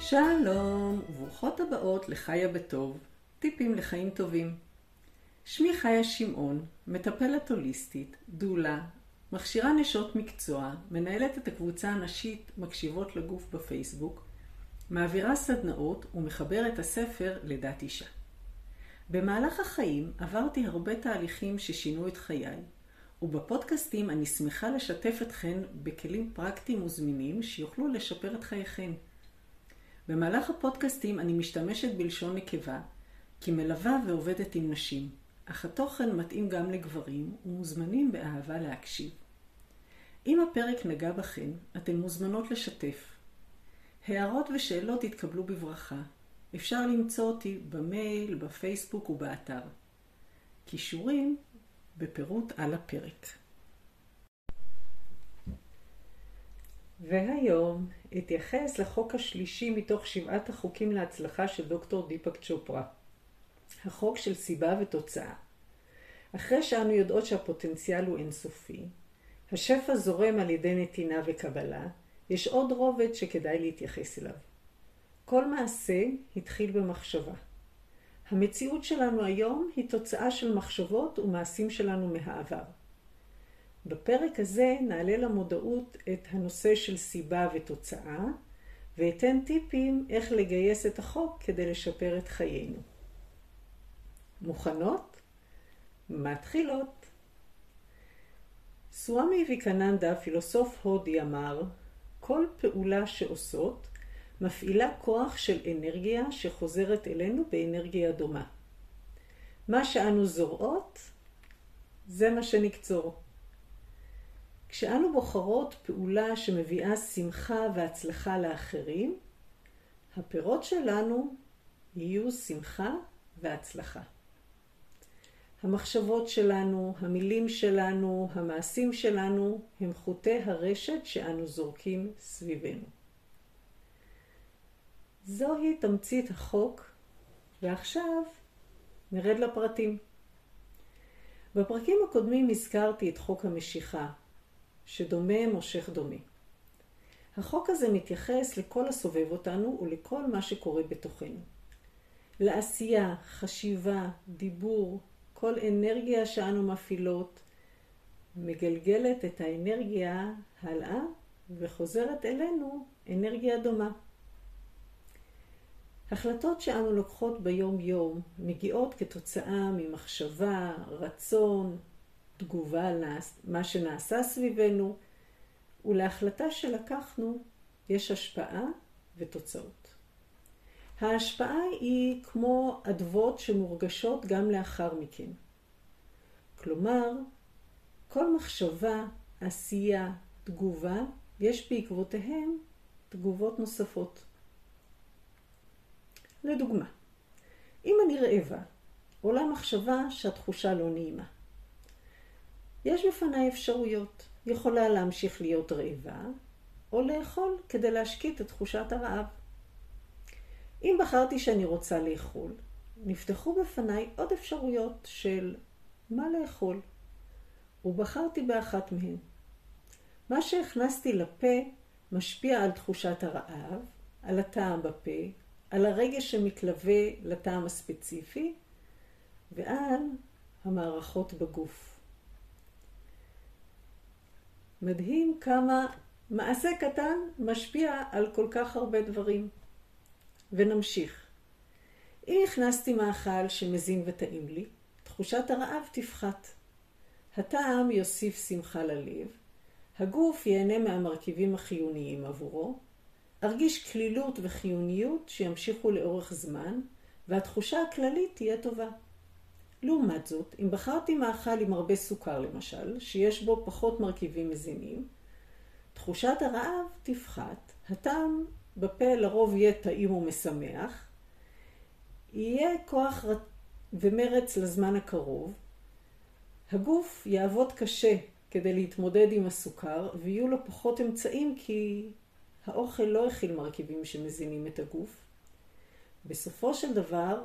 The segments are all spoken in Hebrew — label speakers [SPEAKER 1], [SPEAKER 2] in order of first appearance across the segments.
[SPEAKER 1] שלום, וברוכות הבאות לחיה בטוב, טיפים לחיים טובים. שמי חיה שמעון, מטפלת הוליסטית, דולה, מכשירה נשות מקצוע, מנהלת את הקבוצה הנשית מקשיבות לגוף בפייסבוק, מעבירה סדנאות ומחברת הספר לידת אישה. במהלך החיים עברתי הרבה תהליכים ששינו את חיי, ובפודקאסטים אני שמחה לשתף אתכן בכלים פרקטיים וזמינים שיוכלו לשפר את חייכן. במהלך הפודקאסטים אני משתמשת בלשון נקבה, כי מלווה ועובדת עם נשים, אך התוכן מתאים גם לגברים ומוזמנים באהבה להקשיב. אם הפרק נגע בכן, אתן מוזמנות לשתף. הערות ושאלות יתקבלו בברכה. אפשר למצוא אותי במייל, בפייסבוק ובאתר. קישורים בפירוט על הפרק. והיום אתייחס לחוק השלישי מתוך שבעת החוקים להצלחה של דוקטור דיפק צ'ופרה. החוק של סיבה ותוצאה. אחרי שאנו יודעות שהפוטנציאל הוא אינסופי, השפע זורם על ידי נתינה וקבלה, יש עוד רובד שכדאי להתייחס אליו. כל מעשה התחיל במחשבה. המציאות שלנו היום היא תוצאה של מחשבות ומעשים שלנו מהעבר. בפרק הזה נעלה למודעות את הנושא של סיבה ותוצאה, ואתן טיפים איך לגייס את החוק כדי לשפר את חיינו. מוכנות? מתחילות. סוואמי ויקננדה, פילוסוף הודי, אמר, כל פעולה שעושות מפעילה כוח של אנרגיה שחוזרת אלינו באנרגיה דומה. מה שאנו זורעות, זה מה שנקצור. כשאנו בוחרות פעולה שמביאה שמחה והצלחה לאחרים, הפירות שלנו יהיו שמחה והצלחה. המחשבות שלנו, המילים שלנו, המעשים שלנו, הם חוטי הרשת שאנו זורקים סביבנו. זוהי תמצית החוק, ועכשיו נרד לפרטים. בפרקים הקודמים הזכרתי את חוק המשיכה, שדומה מושך דומה. החוק הזה מתייחס לכל הסובב אותנו ולכל מה שקורה בתוכנו. לעשייה, חשיבה, דיבור, כל אנרגיה שאנו מפעילות, מגלגלת את האנרגיה הלאה וחוזרת אלינו אנרגיה דומה. החלטות שאנו לוקחות ביום-יום מגיעות כתוצאה ממחשבה, רצון, תגובה על מה שנעשה סביבנו, ולהחלטה שלקחנו יש השפעה ותוצאות. ההשפעה היא כמו אדוות שמורגשות גם לאחר מכן. כלומר, כל מחשבה, עשייה, תגובה, יש בעקבותיהם תגובות נוספות. לדוגמה, אם אני רעבה, עולה מחשבה שהתחושה לא נעימה. יש בפניי אפשרויות. יכולה להמשיך להיות רעבה, או לאכול כדי להשקיט את תחושת הרעב. אם בחרתי שאני רוצה לאכול, נפתחו בפניי עוד אפשרויות של מה לאכול, ובחרתי באחת מהן. מה שהכנסתי לפה משפיע על תחושת הרעב, על הטעם בפה, על הרגש שמתלווה לטעם הספציפי, ועל המערכות בגוף. מדהים כמה מעשה קטן משפיע על כל כך הרבה דברים. ונמשיך. אם הכנסתי מאכל שמזין וטעים לי, תחושת הרעב תפחת. הטעם יוסיף שמחה ללב, הגוף ייהנה מהמרכיבים החיוניים עבורו, ארגיש כלילות וחיוניות שימשיכו לאורך זמן, והתחושה הכללית תהיה טובה. לעומת זאת, אם בחרתי מאכל עם הרבה סוכר למשל, שיש בו פחות מרכיבים מזינים, תחושת הרעב תפחת, הטעם בפה לרוב יהיה טעים ומשמח, יהיה כוח ומרץ לזמן הקרוב, הגוף יעבוד קשה כדי להתמודד עם הסוכר, ויהיו לו פחות אמצעים כי האוכל לא הכיל מרכיבים שמזינים את הגוף. בסופו של דבר,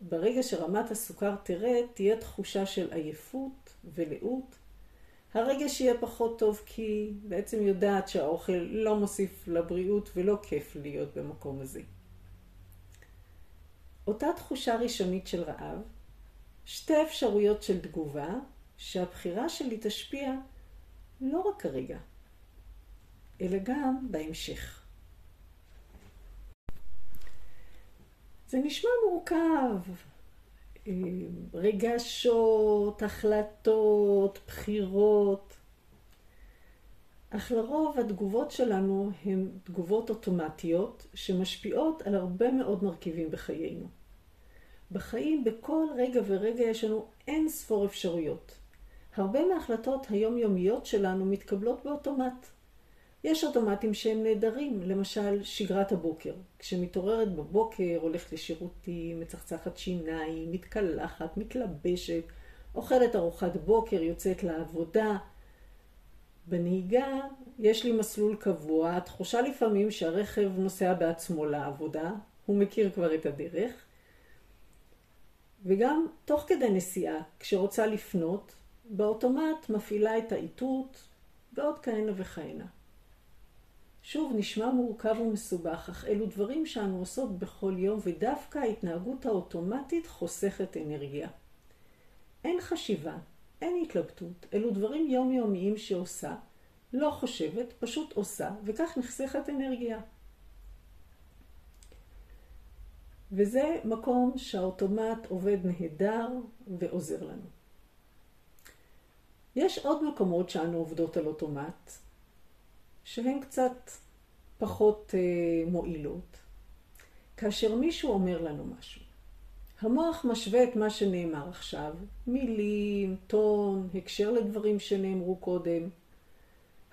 [SPEAKER 1] ברגע שרמת הסוכר תרד, תהיה תחושה של עייפות ולאות. הרגש יהיה פחות טוב כי בעצם יודעת שהאוכל לא מוסיף לבריאות ולא כיף להיות במקום הזה. אותה תחושה ראשונית של רעב, שתי אפשרויות של תגובה, שהבחירה שלי תשפיע לא רק כרגע, אלא גם בהמשך. זה נשמע מורכב. רגשות, החלטות, בחירות. אך לרוב התגובות שלנו הן תגובות אוטומטיות שמשפיעות על הרבה מאוד מרכיבים בחיינו. בחיים בכל רגע ורגע יש לנו אין ספור אפשרויות. הרבה מההחלטות היומיומיות שלנו מתקבלות באוטומט. יש אוטומטים שהם נהדרים, למשל שגרת הבוקר. כשמתעוררת בבוקר, הולכת לשירותים, מצחצחת שיניים, מתקלחת, מתלבשת, אוכלת ארוחת בוקר, יוצאת לעבודה. בנהיגה יש לי מסלול קבוע, התחושה לפעמים שהרכב נוסע בעצמו לעבודה, הוא מכיר כבר את הדרך. וגם תוך כדי נסיעה, כשרוצה לפנות, באוטומט מפעילה את האיתות ועוד כהנה וכהנה. שוב, נשמע מורכב ומסובך, אך אלו דברים שאנו עושות בכל יום, ודווקא ההתנהגות האוטומטית חוסכת אנרגיה. אין חשיבה, אין התלבטות, אלו דברים יומיומיים שעושה, לא חושבת, פשוט עושה, וכך נחסכת אנרגיה. וזה מקום שהאוטומט עובד נהדר ועוזר לנו. יש עוד מקומות שאנו עובדות על אוטומט, שהן קצת פחות אה, מועילות. כאשר מישהו אומר לנו משהו, המוח משווה את מה שנאמר עכשיו, מילים, טון, הקשר לדברים שנאמרו קודם.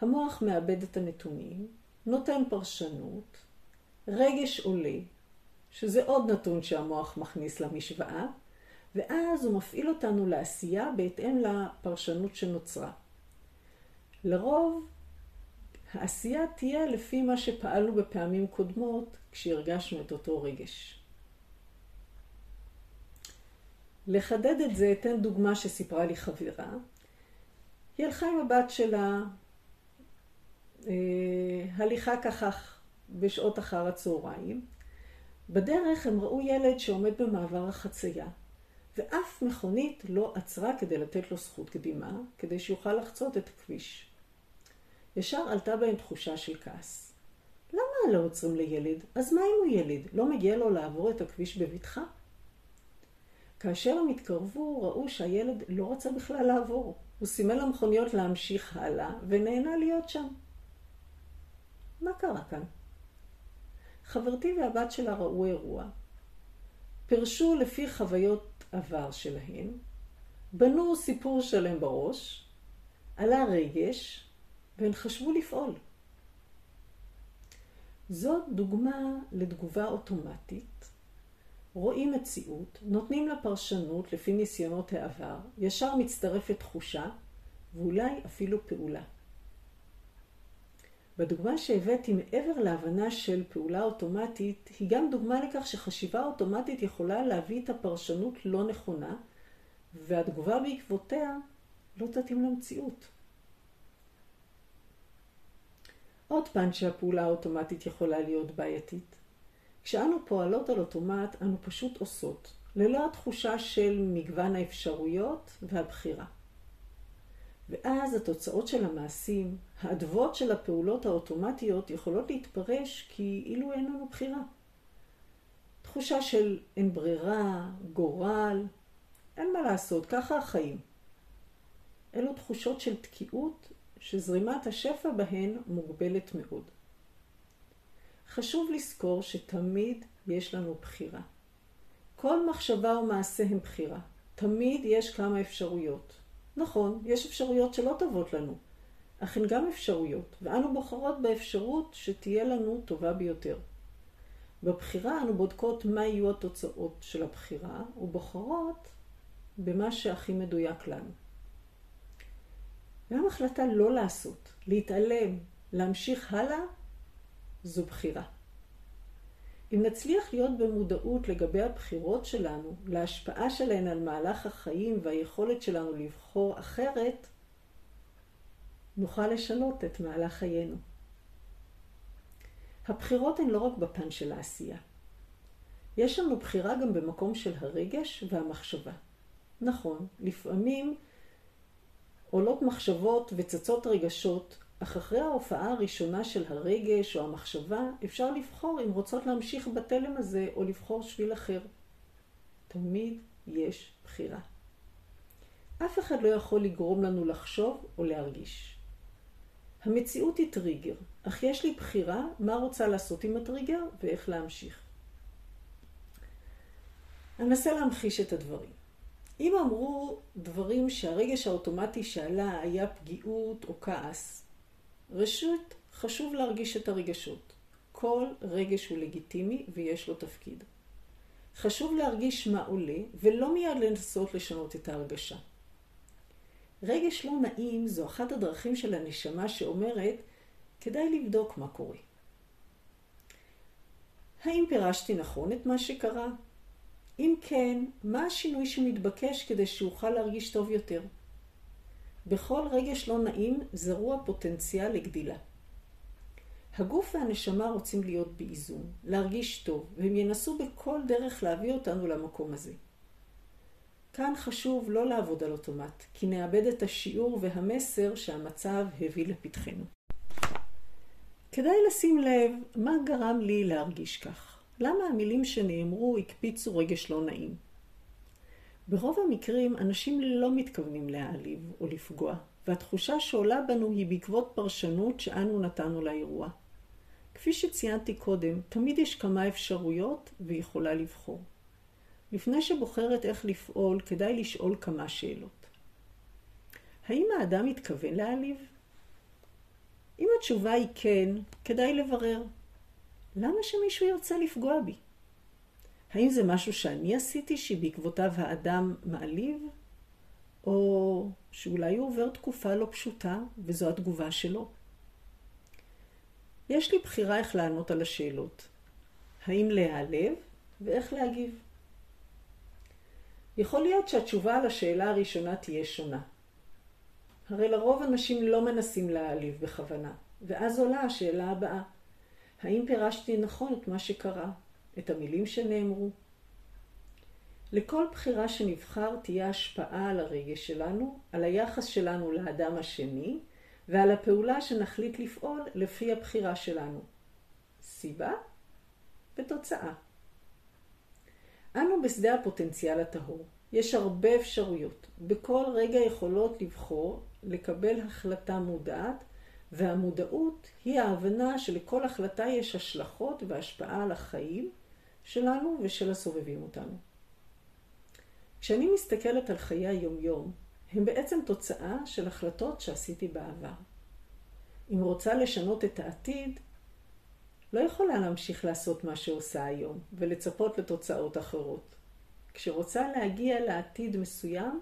[SPEAKER 1] המוח מאבד את הנתונים, נותן פרשנות, רגש עולה, שזה עוד נתון שהמוח מכניס למשוואה, ואז הוא מפעיל אותנו לעשייה בהתאם לפרשנות שנוצרה. לרוב העשייה תהיה לפי מה שפעלנו בפעמים קודמות כשהרגשנו את אותו רגש. לחדד את זה, אתן דוגמה שסיפרה לי חברה. היא הלכה עם הבת שלה אה, הליכה ככה בשעות אחר הצהריים. בדרך הם ראו ילד שעומד במעבר החצייה, ואף מכונית לא עצרה כדי לתת לו זכות קדימה, כדי שיוכל לחצות את הכביש. ישר עלתה בהם תחושה של כעס. למה לא עוצרים לילד? אז מה אם הוא ילד? לא מגיע לו לעבור את הכביש בבטחה? כאשר הם התקרבו, ראו שהילד לא רצה בכלל לעבור. הוא סימן למכוניות להמשיך הלאה, ונהנה להיות שם. מה קרה כאן? חברתי והבת שלה ראו אירוע. פירשו לפי חוויות עבר שלהן, בנו סיפור שלם בראש, עלה רגש, והן חשבו לפעול. זאת דוגמה לתגובה אוטומטית. רואים מציאות, נותנים לה פרשנות לפי ניסיונות העבר, ישר מצטרפת תחושה, ואולי אפילו פעולה. בדוגמה שהבאתי מעבר להבנה של פעולה אוטומטית, היא גם דוגמה לכך שחשיבה אוטומטית יכולה להביא את הפרשנות לא נכונה, והתגובה בעקבותיה לא תתאים למציאות. עוד פן שהפעולה האוטומטית יכולה להיות בעייתית. כשאנו פועלות על אוטומט, אנו פשוט עושות, ללא התחושה של מגוון האפשרויות והבחירה. ואז התוצאות של המעשים, האדוות של הפעולות האוטומטיות יכולות להתפרש כאילו אין לנו בחירה. תחושה של אין ברירה, גורל, אין מה לעשות, ככה החיים. אלו תחושות של תקיעות שזרימת השפע בהן מוגבלת מאוד. חשוב לזכור שתמיד יש לנו בחירה. כל מחשבה או מעשה הם בחירה. תמיד יש כמה אפשרויות. נכון, יש אפשרויות שלא טובות לנו, אך הן גם אפשרויות, ואנו בוחרות באפשרות שתהיה לנו טובה ביותר. בבחירה אנו בודקות מה יהיו התוצאות של הבחירה, ובוחרות במה שהכי מדויק לנו. גם החלטה לא לעשות, להתעלם, להמשיך הלאה, זו בחירה. אם נצליח להיות במודעות לגבי הבחירות שלנו, להשפעה שלהן על מהלך החיים והיכולת שלנו לבחור אחרת, נוכל לשנות את מהלך חיינו. הבחירות הן לא רק בפן של העשייה. יש לנו בחירה גם במקום של הרגש והמחשבה. נכון, לפעמים עולות מחשבות וצצות רגשות, אך אחרי ההופעה הראשונה של הרגש או המחשבה, אפשר לבחור אם רוצות להמשיך בתלם הזה או לבחור שביל אחר. תמיד יש בחירה. אף אחד לא יכול לגרום לנו לחשוב או להרגיש. המציאות היא טריגר, אך יש לי בחירה מה רוצה לעשות עם הטריגר ואיך להמשיך. אנסה להמחיש את הדברים. אם אמרו דברים שהרגש האוטומטי שעלה היה פגיעות או כעס, ראשית, חשוב להרגיש את הרגשות. כל רגש הוא לגיטימי ויש לו תפקיד. חשוב להרגיש מה עולה, ולא מיד לנסות לשנות את ההרגשה. רגש לא נעים זו אחת הדרכים של הנשמה שאומרת, כדאי לבדוק מה קורה. האם פירשתי נכון את מה שקרה? אם כן, מה השינוי שמתבקש כדי שאוכל להרגיש טוב יותר? בכל רגש לא נעים זרוע פוטנציאל לגדילה. הגוף והנשמה רוצים להיות באיזון, להרגיש טוב, והם ינסו בכל דרך להביא אותנו למקום הזה. כאן חשוב לא לעבוד על אוטומט, כי נאבד את השיעור והמסר שהמצב הביא לפתחנו. כדאי לשים לב מה גרם לי להרגיש כך. למה המילים שנאמרו הקפיצו רגש לא נעים? ברוב המקרים אנשים לא מתכוונים להעליב או לפגוע, והתחושה שעולה בנו היא בעקבות פרשנות שאנו נתנו לאירוע. כפי שציינתי קודם, תמיד יש כמה אפשרויות ויכולה לבחור. לפני שבוחרת איך לפעול, כדאי לשאול כמה שאלות. האם האדם מתכוון להעליב? אם התשובה היא כן, כדאי לברר. למה שמישהו ירצה לפגוע בי? האם זה משהו שאני עשיתי שבעקבותיו האדם מעליב? או שאולי הוא עובר תקופה לא פשוטה וזו התגובה שלו? יש לי בחירה איך לענות על השאלות. האם להיעלב ואיך להגיב. יכול להיות שהתשובה על השאלה הראשונה תהיה שונה. הרי לרוב אנשים לא מנסים להעליב בכוונה, ואז עולה השאלה הבאה: האם פירשתי נכון את מה שקרה? את המילים שנאמרו. לכל בחירה שנבחר תהיה השפעה על הרגש שלנו, על היחס שלנו לאדם השני, ועל הפעולה שנחליט לפעול לפי הבחירה שלנו. סיבה ותוצאה. אנו בשדה הפוטנציאל הטהור. יש הרבה אפשרויות. בכל רגע יכולות לבחור, לקבל החלטה מודעת, והמודעות היא ההבנה שלכל החלטה יש השלכות והשפעה על החיים, שלנו ושל הסובבים אותנו. כשאני מסתכלת על חיי היומיום, הם בעצם תוצאה של החלטות שעשיתי בעבר. אם רוצה לשנות את העתיד, לא יכולה להמשיך לעשות מה שעושה היום ולצפות לתוצאות אחרות. כשרוצה להגיע לעתיד מסוים,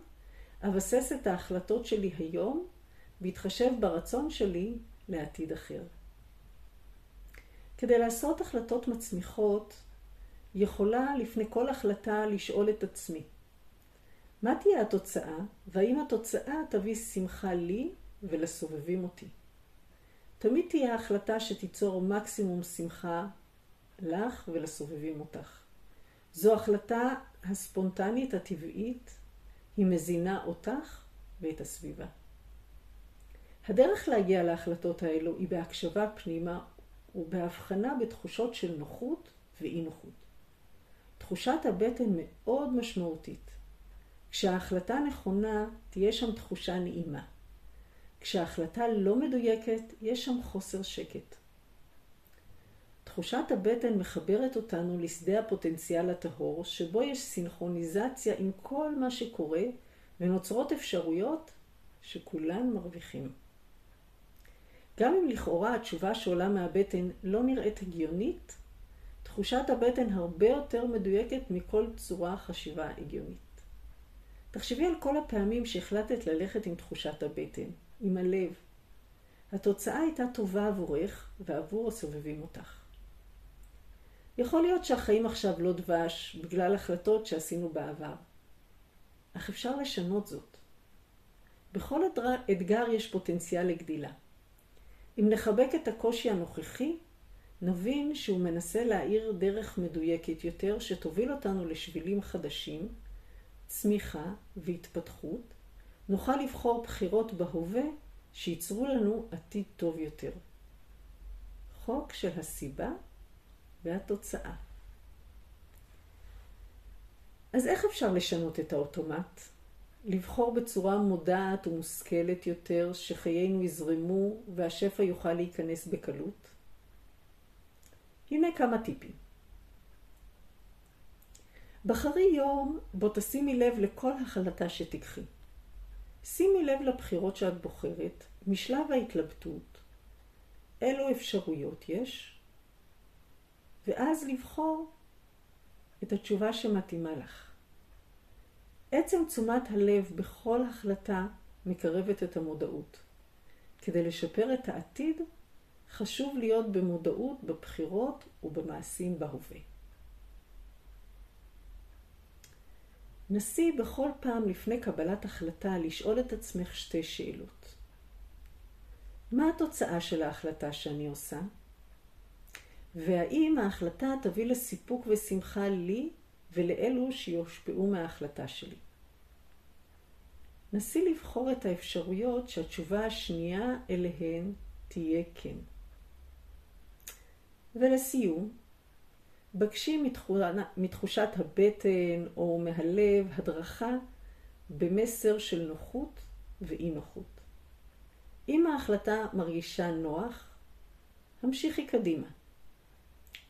[SPEAKER 1] אבסס את ההחלטות שלי היום בהתחשב ברצון שלי לעתיד אחר. כדי לעשות החלטות מצמיחות, יכולה לפני כל החלטה לשאול את עצמי, מה תהיה התוצאה, והאם התוצאה תביא שמחה לי ולסובבים אותי? תמיד תהיה החלטה שתיצור מקסימום שמחה לך ולסובבים אותך. זו החלטה הספונטנית הטבעית, היא מזינה אותך ואת הסביבה. הדרך להגיע להחלטות האלו היא בהקשבה פנימה ובהבחנה בתחושות של נוחות ואי נוחות. תחושת הבטן מאוד משמעותית. כשההחלטה נכונה, תהיה שם תחושה נעימה. כשההחלטה לא מדויקת, יש שם חוסר שקט. תחושת הבטן מחברת אותנו לשדה הפוטנציאל הטהור, שבו יש סינכרוניזציה עם כל מה שקורה, ונוצרות אפשרויות שכולן מרוויחים. גם אם לכאורה התשובה שעולה מהבטן לא נראית הגיונית, תחושת הבטן הרבה יותר מדויקת מכל צורה חשיבה הגיונית. תחשבי על כל הפעמים שהחלטת ללכת עם תחושת הבטן, עם הלב. התוצאה הייתה טובה עבורך ועבור הסובבים אותך. יכול להיות שהחיים עכשיו לא דבש בגלל החלטות שעשינו בעבר. אך אפשר לשנות זאת. בכל אתגר יש פוטנציאל לגדילה. אם נחבק את הקושי הנוכחי, נבין שהוא מנסה להאיר דרך מדויקת יותר שתוביל אותנו לשבילים חדשים, צמיחה והתפתחות, נוכל לבחור בחירות בהווה שייצרו לנו עתיד טוב יותר. חוק של הסיבה והתוצאה. אז איך אפשר לשנות את האוטומט? לבחור בצורה מודעת ומושכלת יותר, שחיינו יזרמו והשפע יוכל להיכנס בקלות? הנה כמה טיפים. בחרי יום בו תשימי לב לכל החלטה שתיקחי. שימי לב לבחירות שאת בוחרת משלב ההתלבטות. אילו אפשרויות יש? ואז לבחור את התשובה שמתאימה לך. עצם תשומת הלב בכל החלטה מקרבת את המודעות. כדי לשפר את העתיד, חשוב להיות במודעות בבחירות ובמעשים בהווה. נסי בכל פעם לפני קבלת החלטה לשאול את עצמך שתי שאלות. מה התוצאה של ההחלטה שאני עושה? והאם ההחלטה תביא לסיפוק ושמחה לי ולאלו שיושפעו מההחלטה שלי. נסי לבחור את האפשרויות שהתשובה השנייה אליהן תהיה כן. ולסיום, בקשי מתחושת הבטן או מהלב הדרכה במסר של נוחות ואי נוחות. אם ההחלטה מרגישה נוח, המשיכי קדימה.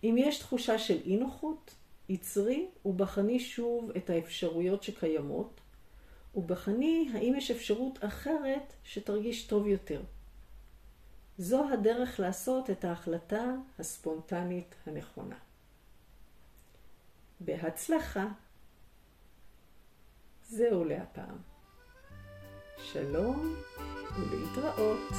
[SPEAKER 1] אם יש תחושה של אי נוחות, יצרי ובחני שוב את האפשרויות שקיימות, ובחני האם יש אפשרות אחרת שתרגיש טוב יותר. זו הדרך לעשות את ההחלטה הספונטנית הנכונה. בהצלחה. זהו להפעם. שלום ולהתראות.